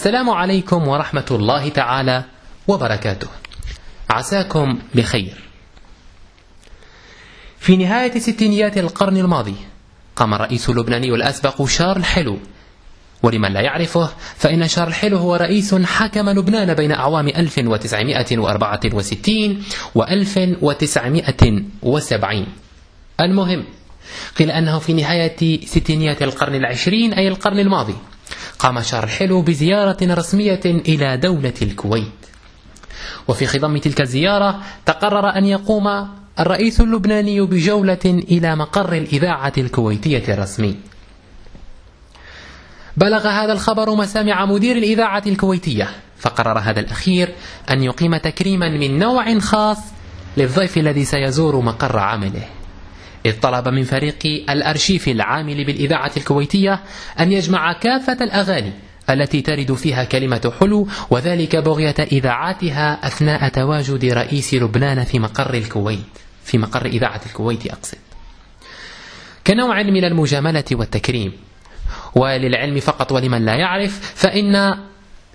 السلام عليكم ورحمة الله تعالى وبركاته. عساكم بخير. في نهاية ستينيات القرن الماضي قام الرئيس اللبناني الأسبق شارل حلو ولمن لا يعرفه فإن شارل حلو هو رئيس حكم لبنان بين أعوام 1964 و 1970 المهم قيل أنه في نهاية ستينيات القرن العشرين أي القرن الماضي قام شارل حلو بزيارة رسمية إلى دولة الكويت. وفي خضم تلك الزيارة تقرر أن يقوم الرئيس اللبناني بجولة إلى مقر الإذاعة الكويتية الرسمي. بلغ هذا الخبر مسامع مدير الإذاعة الكويتية فقرر هذا الأخير أن يقيم تكريما من نوع خاص للضيف الذي سيزور مقر عمله. إذ طلب من فريق الأرشيف العامل بالإذاعة الكويتية أن يجمع كافة الأغاني التي ترد فيها كلمة حلو وذلك بغية إذاعاتها أثناء تواجد رئيس لبنان في مقر الكويت في مقر إذاعة الكويت أقصد. كنوع من المجاملة والتكريم. وللعلم فقط ولمن لا يعرف فإن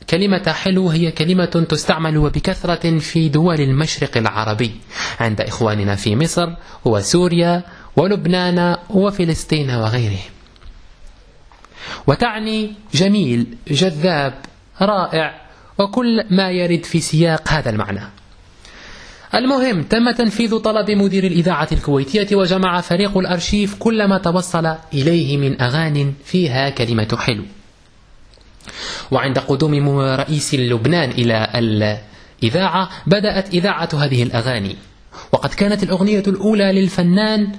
كلمة حلو هي كلمة تستعمل وبكثرة في دول المشرق العربي عند إخواننا في مصر وسوريا ولبنان وفلسطين وغيرهم. وتعني جميل جذاب رائع وكل ما يرد في سياق هذا المعنى. المهم تم تنفيذ طلب مدير الإذاعة الكويتية وجمع فريق الأرشيف كل ما توصل إليه من أغان فيها كلمة حلو. وعند قدوم رئيس لبنان إلى الإذاعة بدأت إذاعة هذه الأغاني. وقد كانت الأغنية الأولى للفنان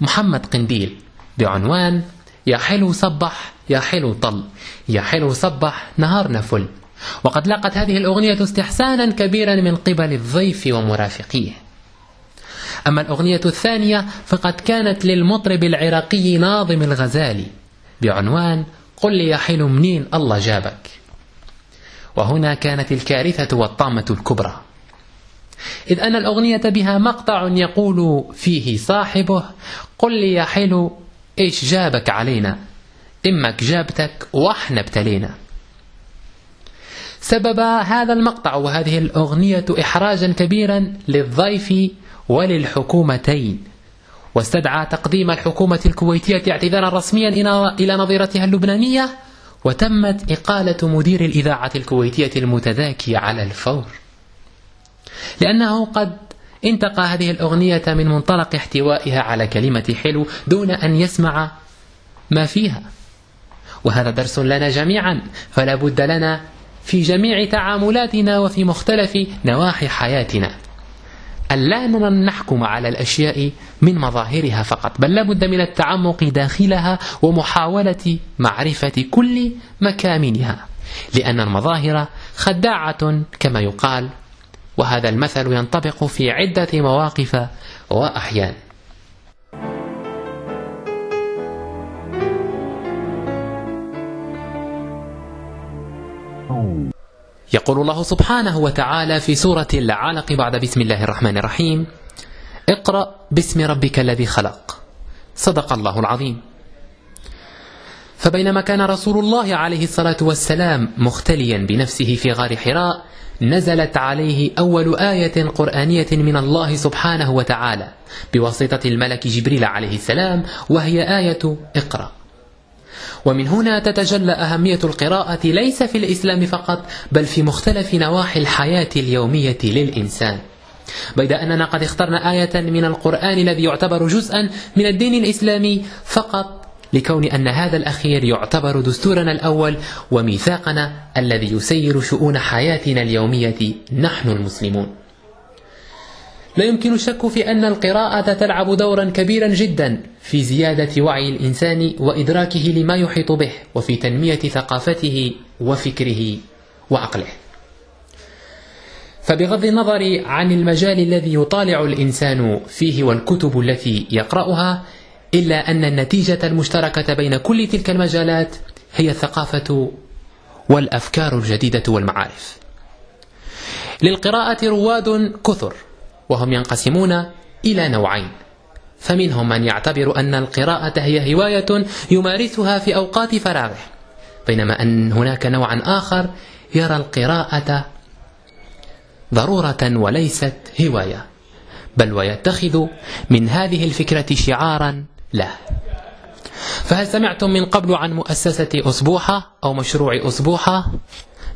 محمد قنديل. بعنوان يا حلو صبح يا حلو طل يا حلو صبح نهارنا فل. وقد لاقت هذه الأغنية استحسانا كبيرا من قبل الضيف ومرافقيه. أما الأغنية الثانية فقد كانت للمطرب العراقي ناظم الغزالي. بعنوان قل لي يا حلو منين الله جابك؟ وهنا كانت الكارثة والطامة الكبرى. إذ أن الأغنية بها مقطع يقول فيه صاحبه قل لي يا حلو إيش جابك علينا؟ إمك جابتك وإحنا ابتلينا. سبب هذا المقطع وهذه الأغنية إحراجا كبيرا للضيف وللحكومتين. واستدعى تقديم الحكومة الكويتية اعتذارا رسميا إلى نظيرتها اللبنانية وتمت إقالة مدير الإذاعة الكويتية المتذاكي على الفور. لأنه قد انتقى هذه الأغنية من منطلق احتوائها على كلمة حلو دون أن يسمع ما فيها. وهذا درس لنا جميعا فلا بد لنا في جميع تعاملاتنا وفي مختلف نواحي حياتنا. ألا نحكم على الأشياء من مظاهرها فقط بل لابد من التعمق داخلها ومحاولة معرفة كل مكامنها لأن المظاهر خداعة كما يقال وهذا المثل ينطبق في عدة مواقف وأحيان. يقول الله سبحانه وتعالى في سورة العلق بعد بسم الله الرحمن الرحيم. اقرأ باسم ربك الذي خلق. صدق الله العظيم. فبينما كان رسول الله عليه الصلاة والسلام مختليا بنفسه في غار حراء نزلت عليه أول آية قرآنية من الله سبحانه وتعالى بواسطة الملك جبريل عليه السلام وهي آية اقرأ. ومن هنا تتجلى أهمية القراءة ليس في الإسلام فقط بل في مختلف نواحي الحياة اليومية للإنسان. بيد أننا قد اخترنا آية من القرآن الذي يعتبر جزءا من الدين الإسلامي فقط لكون أن هذا الأخير يعتبر دستورنا الأول وميثاقنا الذي يسير شؤون حياتنا اليومية نحن المسلمون. لا يمكن الشك في أن القراءة تلعب دورا كبيرا جدا في زيادة وعي الإنسان وإدراكه لما يحيط به وفي تنمية ثقافته وفكره وعقله. فبغض النظر عن المجال الذي يطالع الإنسان فيه والكتب التي يقرأها إلا أن النتيجة المشتركة بين كل تلك المجالات هي الثقافة والأفكار الجديدة والمعارف. للقراءة رواد كثر وهم ينقسمون إلى نوعين. فمنهم من يعتبر أن القراءة هي هواية يمارسها في أوقات فراغه بينما أن هناك نوعا آخر يرى القراءة ضرورة وليست هواية بل ويتخذ من هذه الفكرة شعارا له. فهل سمعتم من قبل عن مؤسسة أسبوحة أو مشروع أسبوحة؟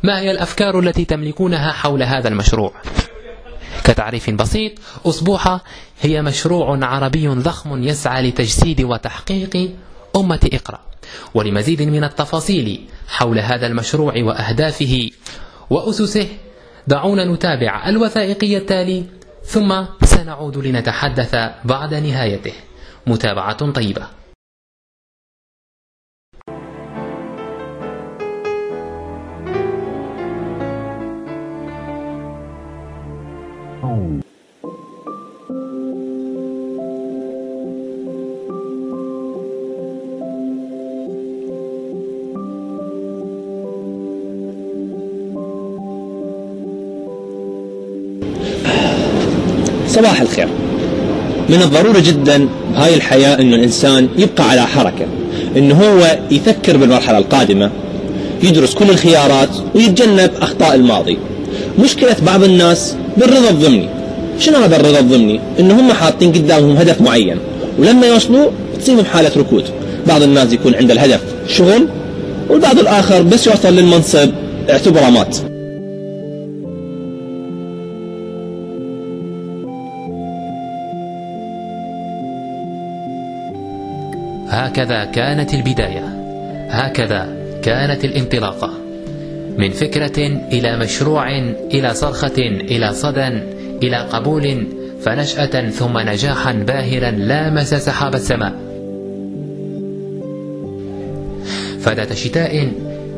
ما هي الأفكار التي تملكونها حول هذا المشروع؟ كتعريف بسيط. أسبوحة هي مشروع عربي ضخم يسعى لتجسيد وتحقيق أمة إقرأ. ولمزيد من التفاصيل حول هذا المشروع وأهدافه وأسسه دعونا نتابع الوثائقي التالي ثم سنعود لنتحدث بعد نهايته. متابعة طيبة. صباح الخير. من الضروري جدا بهاي الحياة إنه الإنسان يبقى على حركة إنه هو يفكر بالمرحلة القادمة يدرس كل الخيارات ويتجنب أخطاء الماضي. مشكلة بعض الناس بالرضا الضمني شنو هذا الرضا الضمني انه هم حاطين قدامهم هدف معين ولما يوصلوا تصيبهم حالة ركود. بعض الناس يكون عنده الهدف شغل والبعض الآخر بس يوصل للمنصب اعتبره مات هكذا كانت البداية. هكذا كانت الانطلاقة. من فكرة إلى مشروع إلى صرخة إلى صدى إلى قبول فنشأة ثم نجاحا باهرا لامس سحاب السماء. فذات شتاء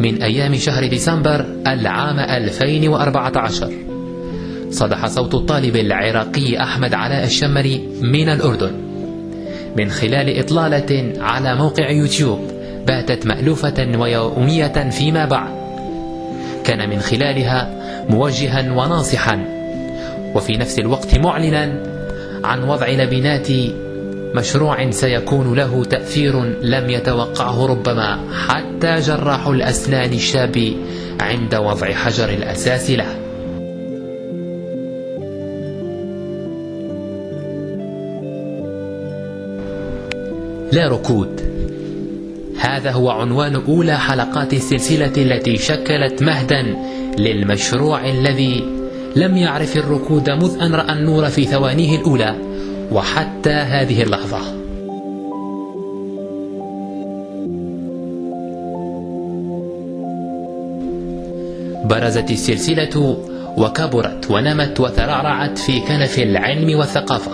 من أيام شهر ديسمبر العام 2014 صدح صوت الطالب العراقي أحمد علاء الشمري من الأردن. من خلال إطلالة على موقع يوتيوب باتت مألوفة ويومية فيما بعد. كان من خلالها موجها وناصحا وفي نفس الوقت معلنا عن وضع لبنات مشروع سيكون له تأثير لم يتوقعه ربما حتى جراح الأسنان الشاب عند وضع حجر الأساس له. لا ركود. هذا هو عنوان أولى حلقات السلسلة التي شكلت مهدا للمشروع الذي لم يعرف الركود مذ أن رأى النور في ثوانيه الأولى وحتى هذه اللحظة. برزت السلسلة وكبرت ونمت وترعرعت في كنف العلم والثقافة.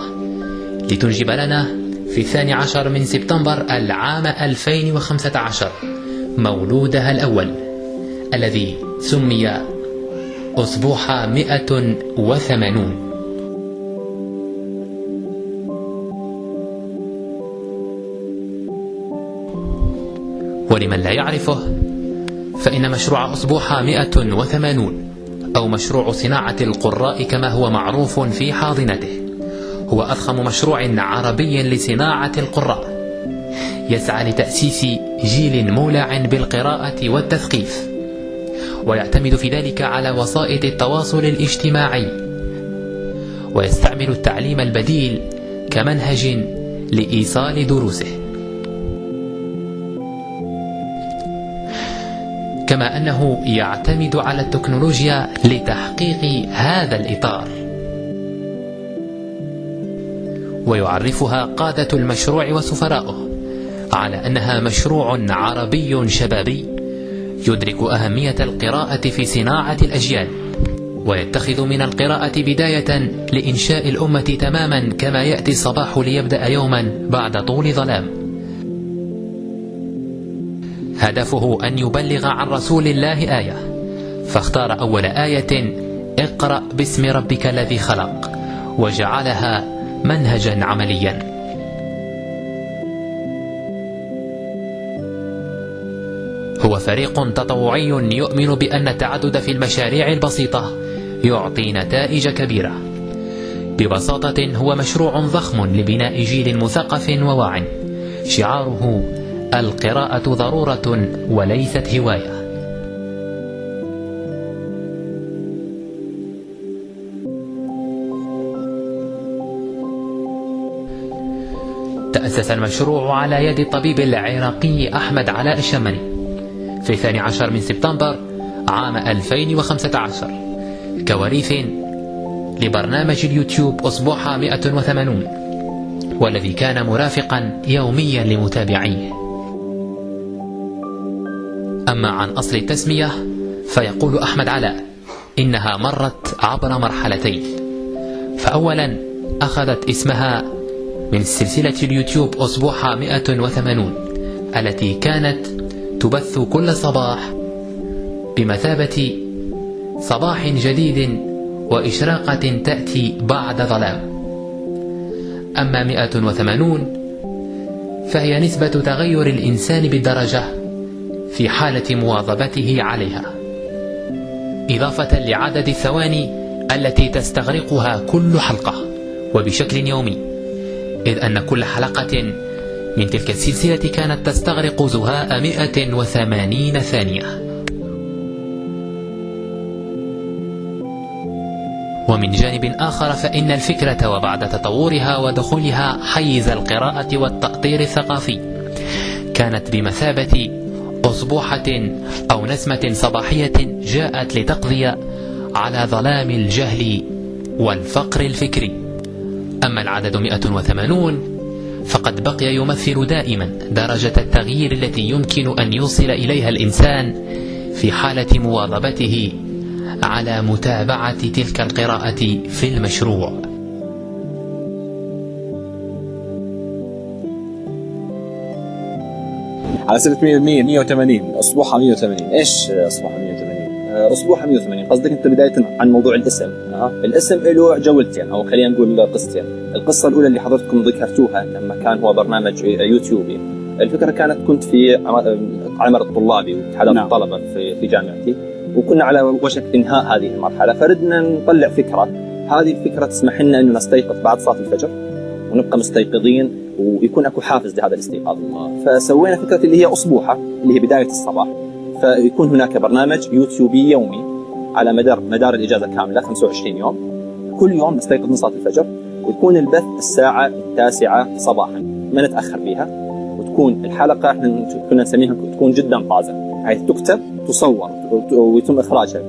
لتنجب لنا في الثاني عشر من سبتمبر العام 2015 مولودها الأول الذي سمي أسبوح 180 ولمن لا يعرفه فإن مشروع أسبوح 180 أو مشروع صناعة القراء كما هو معروف في حاضنته. هو أضخم مشروع عربي لصناعة القراء. يسعى لتأسيس جيل مولع بالقراءة والتثقيف. ويعتمد في ذلك على وسائط التواصل الاجتماعي. ويستعمل التعليم البديل كمنهج لإيصال دروسه. كما أنه يعتمد على التكنولوجيا لتحقيق هذا الإطار. ويعرفها قادة المشروع وسفراؤه على أنها مشروع عربي شبابي يدرك أهمية القراءة في صناعة الأجيال ويتخذ من القراءة بداية لإنشاء الأمة تماما كما يأتي الصباح ليبدأ يوما بعد طول ظلام. هدفه أن يبلغ عن رسول الله آية فاختار أول آية اقرأ باسم ربك الذي خلق وجعلها منهجا عمليا. هو فريق تطوعي يؤمن بأن التعدد في المشاريع البسيطة يعطي نتائج كبيرة. ببساطة هو مشروع ضخم لبناء جيل مثقف وواع. شعاره القراءة ضرورة وليست هواية. تأسس المشروع على يد الطبيب العراقي أحمد علاء الشمري في 12 من سبتمبر عام 2015 كوريث لبرنامج اليوتيوب أصبوحة 180 والذي كان مرافقا يوميا لمتابعيه. أما عن أصل التسمية فيقول أحمد علاء إنها مرت عبر مرحلتين. فأولا أخذت اسمها من سلسلة اليوتيوب أصبوحة 180 التي كانت تبث كل صباح بمثابة صباح جديد وإشراقة تأتي بعد ظلام. أما 180 فهي نسبة تغير الإنسان بالدرجة في حالة مواظبته عليها. إضافة لعدد الثواني التي تستغرقها كل حلقة وبشكل يومي. إذ أن كل حلقة من تلك السلسلة كانت تستغرق زهاء 180 ثانية. ومن جانب آخر فإن الفكرة وبعد تطورها ودخولها حيز القراءة والتأطير الثقافي. كانت بمثابة أصبوحة أو نسمة صباحية جاءت لتقضي على ظلام الجهل والفقر الفكري. أما العدد 180 فقد بقي يمثل دائما درجة التغيير التي يمكن أن يوصل إليها الإنسان في حالة مواظبته على متابعة تلك القراءة في المشروع. على سنة 100 180 أصبوحة 180 إيش أصبوحة 180 أصبوحة 180 قصدك أنت بداية عن موضوع الاسم. أه. الاسم له جولتين أو خلينا نقول قصتين. القصة الأولى اللي حضرتكم ذكرتوها لما كان هو برنامج يوتيوبي. الفكرة كانت كنت في عمل الطلابي واتحاد نعم. الطلبة في في جامعتي. وكنا على وشك إنهاء هذه المرحلة فردنا نطلع فكرة. هذه الفكرة تسمح لنا إنه نستيقظ بعد صلاة الفجر ونبقى مستيقظين ويكون أكو حافز لهذا الاستيقاظ. فسوينا فكرة اللي هي اصبوحه اللي هي بداية الصباح. فيكون هناك برنامج يوتيوبي يومي على مدار مدار الإجازة كاملة 25 يوم. كل يوم نستيقظ من صلاة الفجر ويكون البث الساعة التاسعة صباحا. ما نتأخر فيها وتكون الحلقة إحنا كنا نسميها تكون جدا طازه حيث تكتب تصور ويتم إخراجها.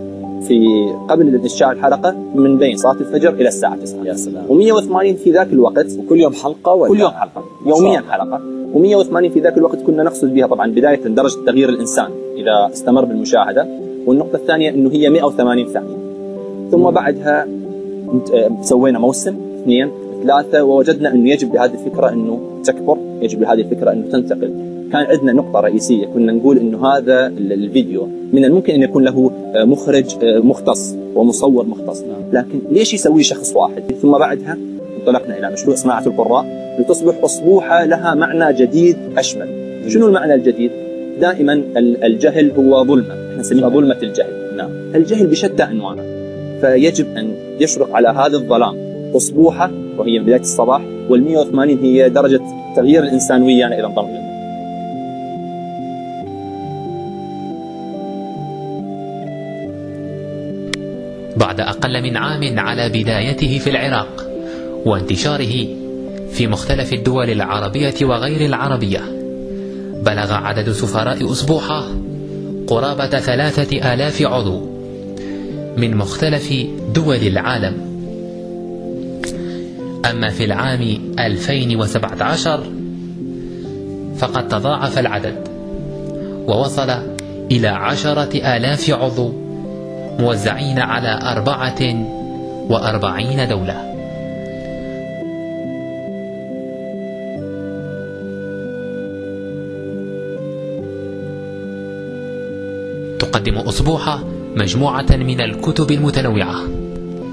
في قبل انشاء الحلقة من بين صلاة الفجر إلى الساعة 9 يا سلام. و180 في ذاك الوقت. وكل يوم حلقة ولا؟ كل يوم حلقة. يوميا حلقة. و180 في ذاك الوقت كنا نقصد بها طبعا بداية درجة تغيير الإنسان إذا استمر بالمشاهدة. والنقطة الثانية إنه هي 180 ثانية. ثم بعدها سوينا موسم اثنين ثلاثة ووجدنا إنه يجب لهذه الفكرة إنه تكبر يجب لهذه الفكرة إنه تنتقل. كان عندنا نقطة رئيسية كنا نقول إنه هذا الفيديو من الممكن أن يكون له آه، مخرج آه، مختص ومصور مختص. نعم. لكن ليش يسويه شخص واحد؟ ثم بعدها انطلقنا إلى مشروع صناعة القراء لتصبح اصبوحة لها معنى جديد أشمل. شنو المعنى الجديد؟ دائما الجهل هو ظلمة. إحنا نسميها ظلمة الجهل. نعم. الجهل بشتى أنواعه. فيجب أن يشرق على هذا الظلام أصبوحة وهي بداية الصباح وال 180 هي درجة تغيير الإنسان ويانا إذا انضم أقل من عام على بدايته في العراق وانتشاره في مختلف الدول العربية وغير العربية. بلغ عدد سفراء أسبوحة قرابة ثلاثة آلاف عضو من مختلف دول العالم. أما في العام 2017 فقد تضاعف العدد ووصل إلى عشرة آلاف عضو موزعين على أربعة وأربعين دولة. تقدم أصبوحة مجموعة من الكتب المتنوعة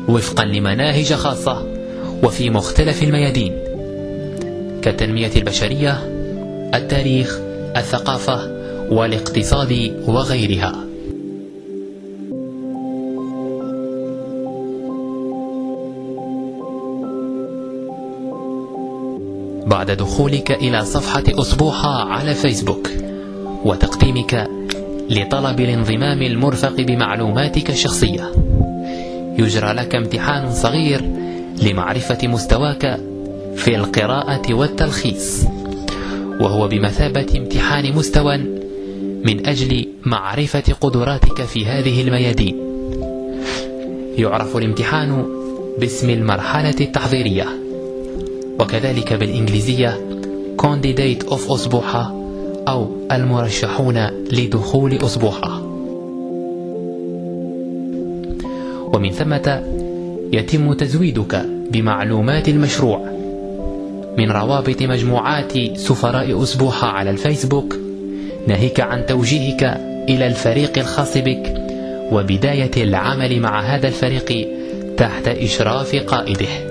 وفقا لمناهج خاصة وفي مختلف الميادين. كالتنمية البشرية التاريخ الثقافة والاقتصاد وغيرها. بعد دخولك إلى صفحة أسبوحة على فيسبوك وتقديمك لطلب الانضمام المرفق بمعلوماتك الشخصية. يجرى لك امتحان صغير لمعرفة مستواك في القراءة والتلخيص وهو بمثابة امتحان مستوى من أجل معرفة قدراتك في هذه الميادين. يعرف الامتحان باسم المرحلة التحضيرية. وكذلك بالإنجليزية Candidate of أسبوحة أو المرشحون لدخول أسبوحة ومن ثمة يتم تزويدك بمعلومات المشروع. من روابط مجموعات سفراء أسبوحة على الفيسبوك ناهيك عن توجيهك إلى الفريق الخاص بك وبداية العمل مع هذا الفريق تحت إشراف قائده.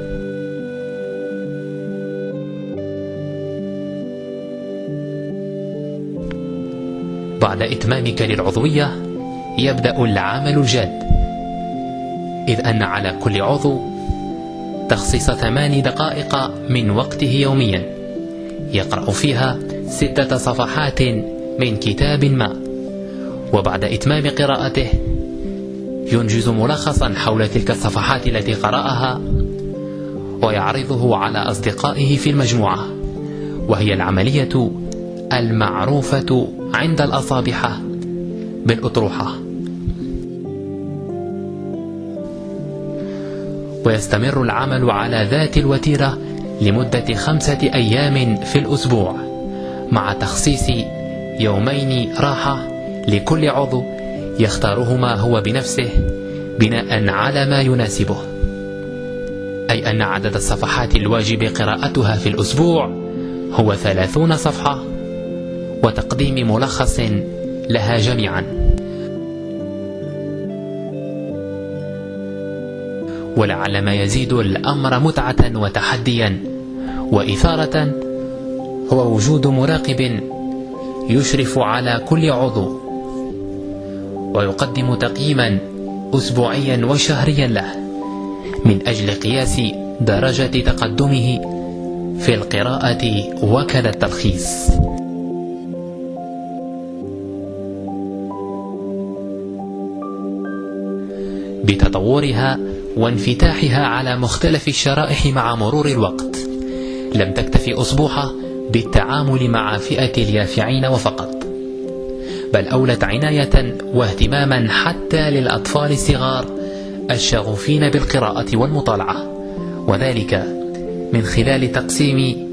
بعد إتمامك للعضوية يبدأ العمل الجاد. إذ أن على كل عضو تخصيص ثمان دقائق من وقته يوميا. يقرأ فيها ستة صفحات من كتاب ما. وبعد إتمام قراءته ينجز ملخصا حول تلك الصفحات التي قرأها ويعرضه على أصدقائه في المجموعة. وهي العملية المعروفة عند الأصابحة. بالأطروحة. ويستمر العمل على ذات الوتيرة لمدة خمسة أيام في الأسبوع مع تخصيص يومين راحة لكل عضو يختارهما هو بنفسه بناء على ما يناسبه. أي أن عدد الصفحات الواجب قراءتها في الأسبوع هو ثلاثون صفحة. وتقديم ملخص لها جميعا. ولعل ما يزيد الأمر متعة وتحديا وإثارة هو وجود مراقب يشرف على كل عضو ويقدم تقييما أسبوعيا وشهريا له من أجل قياس درجة تقدمه في القراءة وكذا التلخيص. بتطورها وانفتاحها على مختلف الشرائح مع مرور الوقت. لم تكتفي أصبوحة بالتعامل مع فئة اليافعين وفقط بل أولت عناية واهتماما حتى للأطفال الصغار الشغوفين بالقراءة والمطالعة. وذلك من خلال تقسيم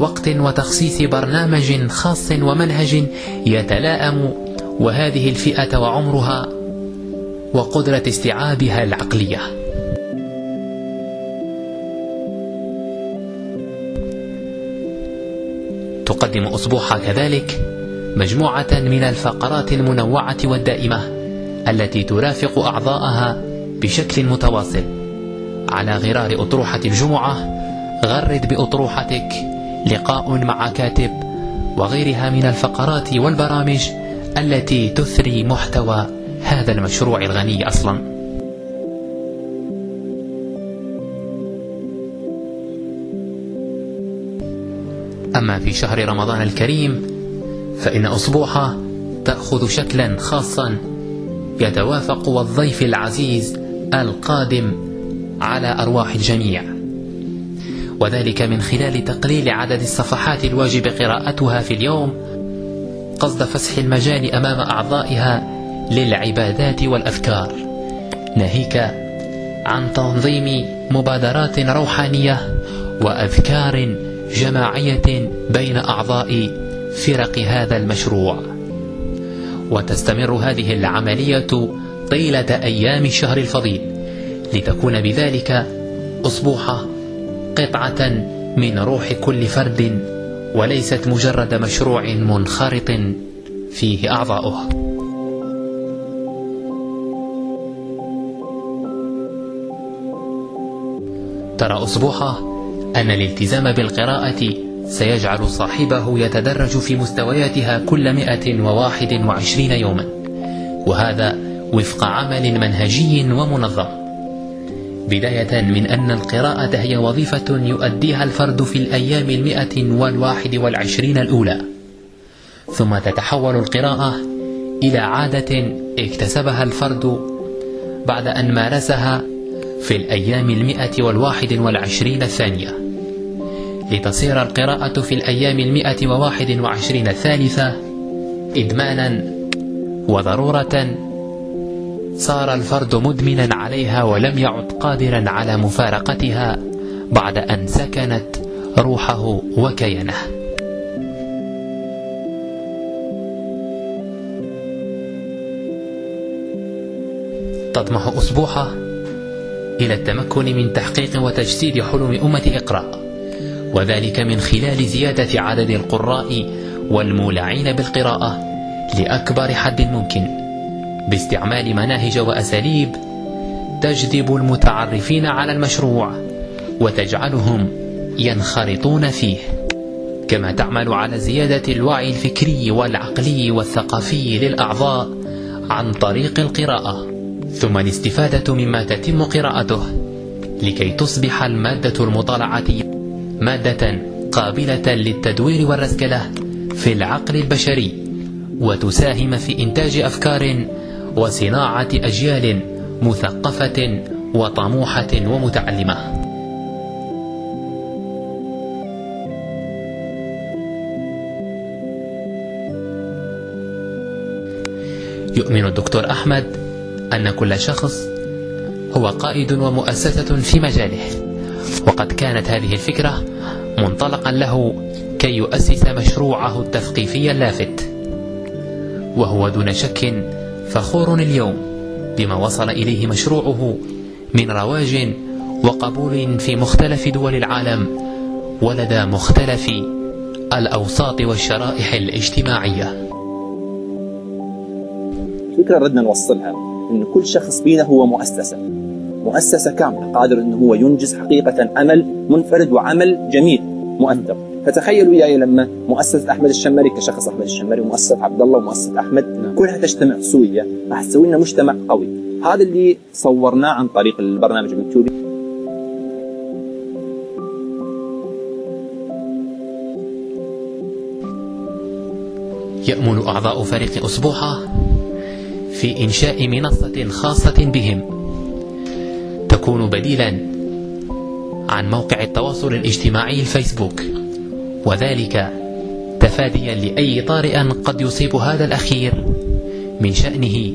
وقت وتخصيص برنامج خاص ومنهج يتلائم وهذه الفئة وعمرها وقدرة استيعابها العقلية. تقدم أصبوحة كذلك مجموعة من الفقرات المنوعة والدائمة التي ترافق أعضاءها بشكل متواصل. على غرار أطروحة الجمعة غرد بأطروحتك لقاء مع كاتب وغيرها من الفقرات والبرامج التي تثري محتوى هذا المشروع الغني أصلا. أما في شهر رمضان الكريم فإن أصبوحة تأخذ شكلا خاصا يتوافق والضيف العزيز القادم على أرواح الجميع. وذلك من خلال تقليل عدد الصفحات الواجب قراءتها في اليوم قصد فسح المجال أمام أعضائها للعبادات والأذكار ناهيك عن تنظيم مبادرات روحانية وأذكار جماعية بين أعضاء فرق هذا المشروع. وتستمر هذه العملية طيلة أيام الشهر الفضيل لتكون بذلك أصبوحة قطعة من روح كل فرد وليست مجرد مشروع منخرط فيه أعضاؤه. ترى أصبوحة أن الالتزام بالقراءة سيجعل صاحبه يتدرج في مستوياتها كل 121 يوما وهذا وفق عمل منهجي ومنظم. بداية من أن القراءة هي وظيفة يؤديها الفرد في الأيام المئة والواحد والعشرين الأولى. ثم تتحول القراءة إلى عادة اكتسبها الفرد بعد أن مارسها في الأيام المئة والواحد والعشرين الثانية. لتصير القراءة في الأيام المئة وواحد وعشرين الثالثة إدمانا وضرورة صار الفرد مدمنا عليها ولم يعد قادرا على مفارقتها بعد أن سكنت روحه وكيانه تطمح أسبوعه إلى التمكن من تحقيق وتجسيد حلم أمة إقرأ وذلك من خلال زيادة عدد القراء والمولعين بالقراءة لأكبر حد ممكن باستعمال مناهج وأساليب تجذب المتعرفين على المشروع وتجعلهم ينخرطون فيه. كما تعمل على زيادة الوعي الفكري والعقلي والثقافي للأعضاء عن طريق القراءة. ثم الاستفادة مما تتم قراءته لكي تصبح المادة المطالعة مادة قابلة للتدوير والرسكلة في العقل البشري وتساهم في إنتاج أفكار وصناعة أجيال مثقفة وطموحة ومتعلمة. يؤمن الدكتور أحمد أن كل شخص هو قائد ومؤسسة في مجاله. وقد كانت هذه الفكرة منطلقا له كي يؤسس مشروعه التثقيفي اللافت. وهو دون شك فخور اليوم بما وصل إليه مشروعه من رواج وقبول في مختلف دول العالم ولدى مختلف الأوساط والشرائح الاجتماعية. فكرة ردنا نوصلها. إن كل شخص فينا هو مؤسسة. مؤسسة كاملة قادر إنه هو ينجز حقيقة عمل منفرد وعمل جميل مؤثر. فتخيلوا وياي لما مؤسسة أحمد الشمري كشخص أحمد الشمري ومؤسسة عبد الله ومؤسسة أحمد نعم. كلها تجتمع سوية. راح تسوي لنا مجتمع قوي. هذا اللي صورناه عن طريق البرنامج اليوتيوبي يأمل أعضاء فريق أسبوعة في إنشاء منصة خاصة بهم. تكون بديلا عن موقع التواصل الاجتماعي الفيسبوك. وذلك تفاديا لأي طارئ قد يصيب هذا الأخير. من شأنه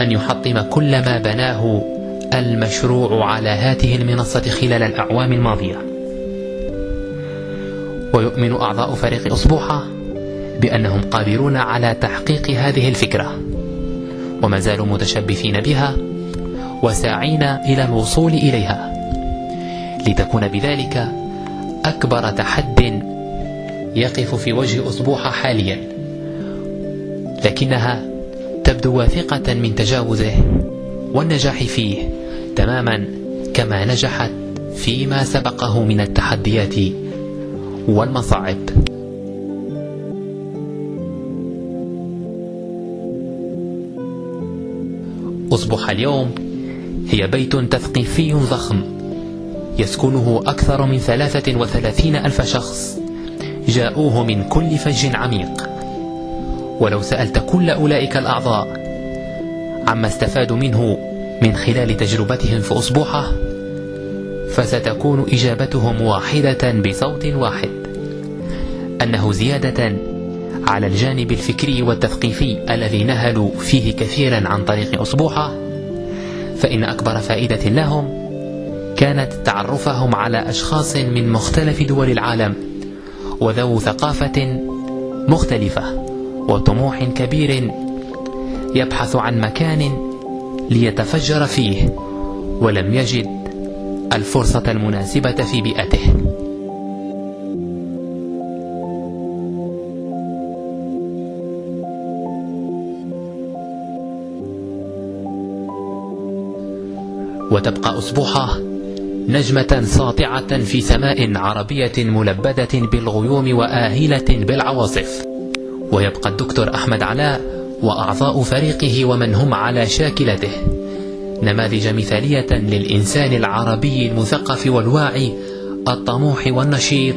أن يحطم كل ما بناه المشروع على هذه المنصة خلال الأعوام الماضية. ويؤمن أعضاء فريق أصبوحة بأنهم قادرون على تحقيق هذه الفكرة. وما زالوا متشبثين بها وساعين إلى الوصول إليها. لتكون بذلك أكبر تحد يقف في وجه أصبوحة حاليا لكنها تبدو واثقة من تجاوزه والنجاح فيه تماما كما نجحت فيما سبقه من التحديات والمصاعب. أصبح اليوم هي بيت تثقيفي ضخم يسكنه أكثر من ثلاثة وثلاثين ألف شخص جاءوه من كل فج عميق. ولو سألت كل أولئك الأعضاء عما استفادوا منه من خلال تجربتهم في أسبوعه فستكون إجابتهم واحدة بصوت واحد أنه زيادة على الجانب الفكري والتثقيفي الذي نهلوا فيه كثيرا عن طريق أسبوعه فإن أكبر فائدة لهم كانت تعرفهم على أشخاص من مختلف دول العالم وذو ثقافة مختلفة وطموح كبير يبحث عن مكان ليتفجر فيه ولم يجد الفرصة المناسبة في بيئته. وتبقى أسبوعه نجمة ساطعة في سماء عربية ملبدة بالغيوم وآهلة بالعواصف. ويبقى الدكتور أحمد علاء وأعضاء فريقه ومن هم على شاكلته. نماذج مثالية للإنسان العربي المثقف والواعي الطموح والنشيط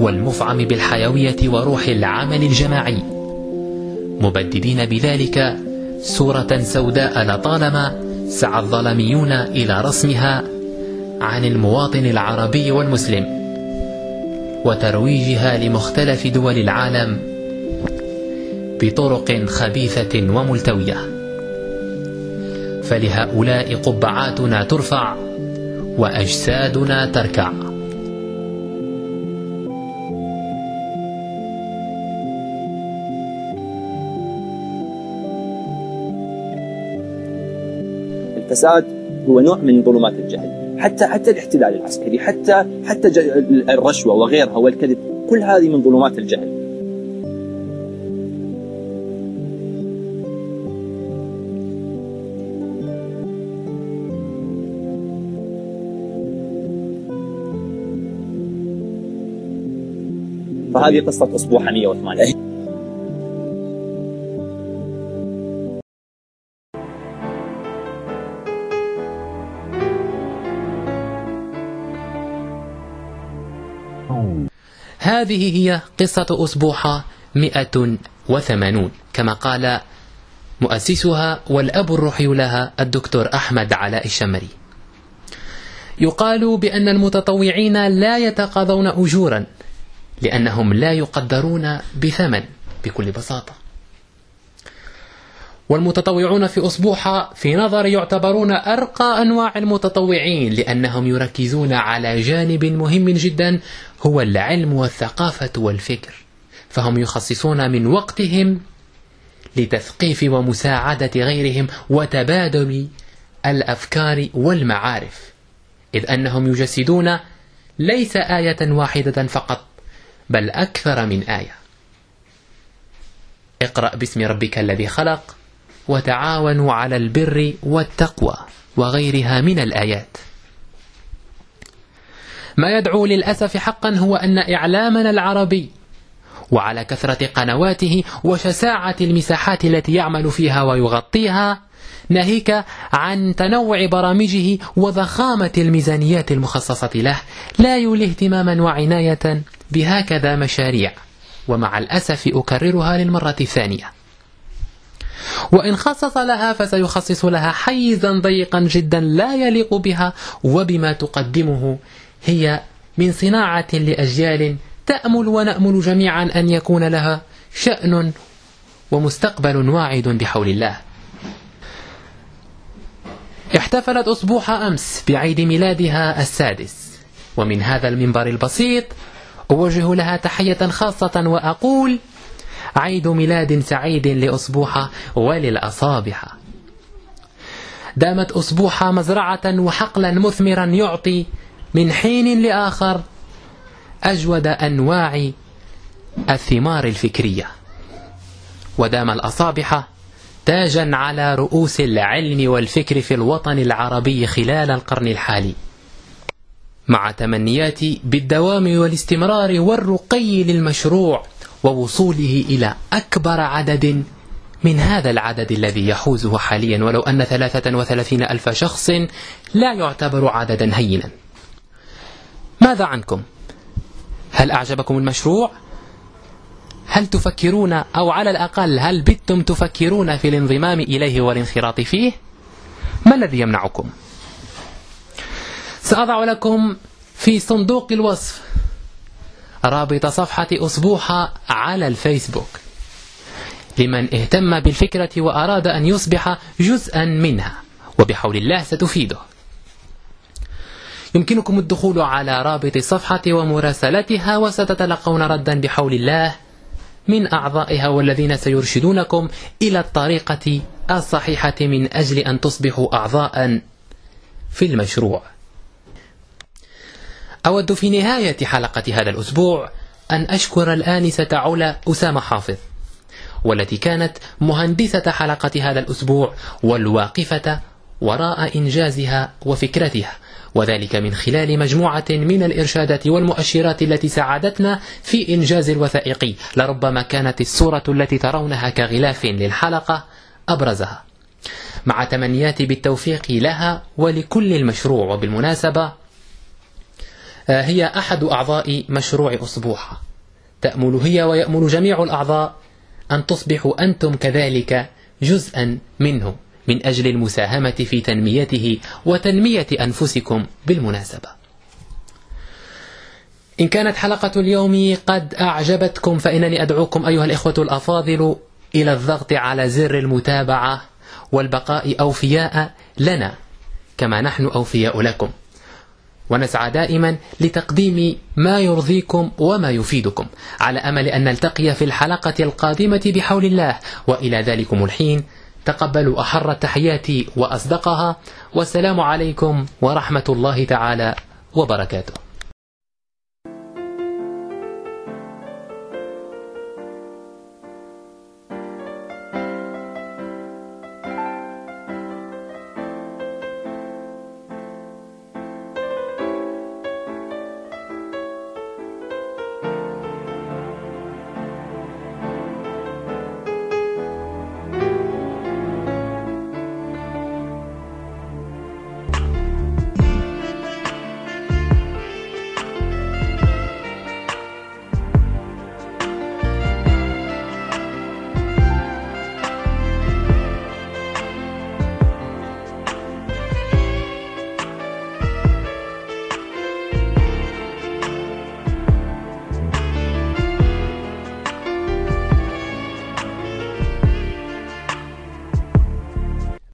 والمفعم بالحيوية وروح العمل الجماعي. مبددين بذلك صورة سوداء لطالما سعى الظلميون إلى رسمها عن المواطن العربي والمسلم وترويجها لمختلف دول العالم بطرق خبيثة وملتوية. فلهؤلاء قبعاتنا ترفع وأجسادنا تركع. الفساد هو نوع من ظلمات الجهل. حتى حتى الاحتلال العسكري حتى حتى الرشوة وغيرها والكذب كل هذه من ظلمات الجهل. فهذه قصة أسبوع 108 هذه هي قصة أسبوحة 180 كما قال مؤسسها والأب الروحي لها الدكتور أحمد علاء الشمري. يقال بأن المتطوعين لا يتقاضون أجورا لأنهم لا يقدرون بثمن بكل بساطة. والمتطوعون في أسبوحة في نظري يعتبرون أرقى أنواع المتطوعين لأنهم يركزون على جانب مهم جدا هو العلم والثقافة والفكر. فهم يخصصون من وقتهم لتثقيف ومساعدة غيرهم وتبادل الأفكار والمعارف إذ أنهم يجسدون ليس آية واحدة فقط بل أكثر من آية. اقرأ باسم ربك الذي خلق وتعاونوا على البر والتقوى وغيرها من الآيات. ما يدعو للأسف حقا هو أن إعلامنا العربي وعلى كثرة قنواته وشساعة المساحات التي يعمل فيها ويغطيها ناهيك عن تنوع برامجه وضخامة الميزانيات المخصصة له لا يولي اهتماما وعناية بهكذا مشاريع. ومع الأسف أكررها للمرة الثانية. وإن خصص لها فسيخصص لها حيزا ضيقا جدا لا يليق بها وبما تقدمه هي من صناعة لأجيال تأمل ونأمل جميعا أن يكون لها شأن ومستقبل واعد بحول الله. احتفلت أسبوع أمس بعيد ميلادها السادس. ومن هذا المنبر البسيط أوجه لها تحية خاصة وأقول عيد ميلاد سعيد لأصبوحة وللأصابحة دامت أصبوحة مزرعة وحقلا مثمرا يعطي من حين لآخر أجود أنواع الثمار الفكرية. ودام الأصابحة تاجا على رؤوس العلم والفكر في الوطن العربي خلال القرن الحالي مع تمنياتي بالدوام والاستمرار والرقي للمشروع ووصوله إلى أكبر عدد من هذا العدد الذي يحوزه حاليا ولو أن 33 ألف شخص لا يعتبر عددا هينا ماذا عنكم؟ هل أعجبكم المشروع؟ هل تفكرون أو على الأقل هل بتم تفكرون في الانضمام إليه والانخراط فيه؟ ما الذي يمنعكم؟ سأضع لكم في صندوق الوصف رابط صفحة أسبوحة على الفيسبوك. لمن اهتم بالفكرة وأراد أن يصبح جزءا منها وبحول الله ستفيده. يمكنكم الدخول على رابط الصفحة ومراسلتها وستتلقون ردا بحول الله من أعضائها والذين سيرشدونكم إلى الطريقة الصحيحة من أجل أن تصبحوا أعضاء في المشروع. أود في نهاية حلقة هذا الأسبوع أن أشكر الآنسة علا أسامة حافظ والتي كانت مهندسة حلقة هذا الأسبوع والواقفة وراء إنجازها وفكرتها وذلك من خلال مجموعة من الإرشادات والمؤشرات التي ساعدتنا في إنجاز الوثائقي لربما كانت الصورة التي ترونها كغلاف للحلقة أبرزها. مع تمنياتي بالتوفيق لها ولكل المشروع وبالمناسبة هي أحد أعضاء مشروع أصبوحة تأمل هي ويأمل جميع الأعضاء أن تصبحوا أنتم كذلك جزءا منه من أجل المساهمة في تنميته وتنمية أنفسكم بالمناسبة. إن كانت حلقة اليوم قد أعجبتكم فإنني أدعوكم أيها الإخوة الأفاضل إلى الضغط على زر المتابعة والبقاء أوفياء لنا كما نحن أوفياء لكم. ونسعى دائما لتقديم ما يرضيكم وما يفيدكم على أمل أن نلتقي في الحلقة القادمة بحول الله. وإلى ذلكم الحين تقبلوا أحر التحيات وأصدقها. والسلام عليكم ورحمة الله تعالى وبركاته.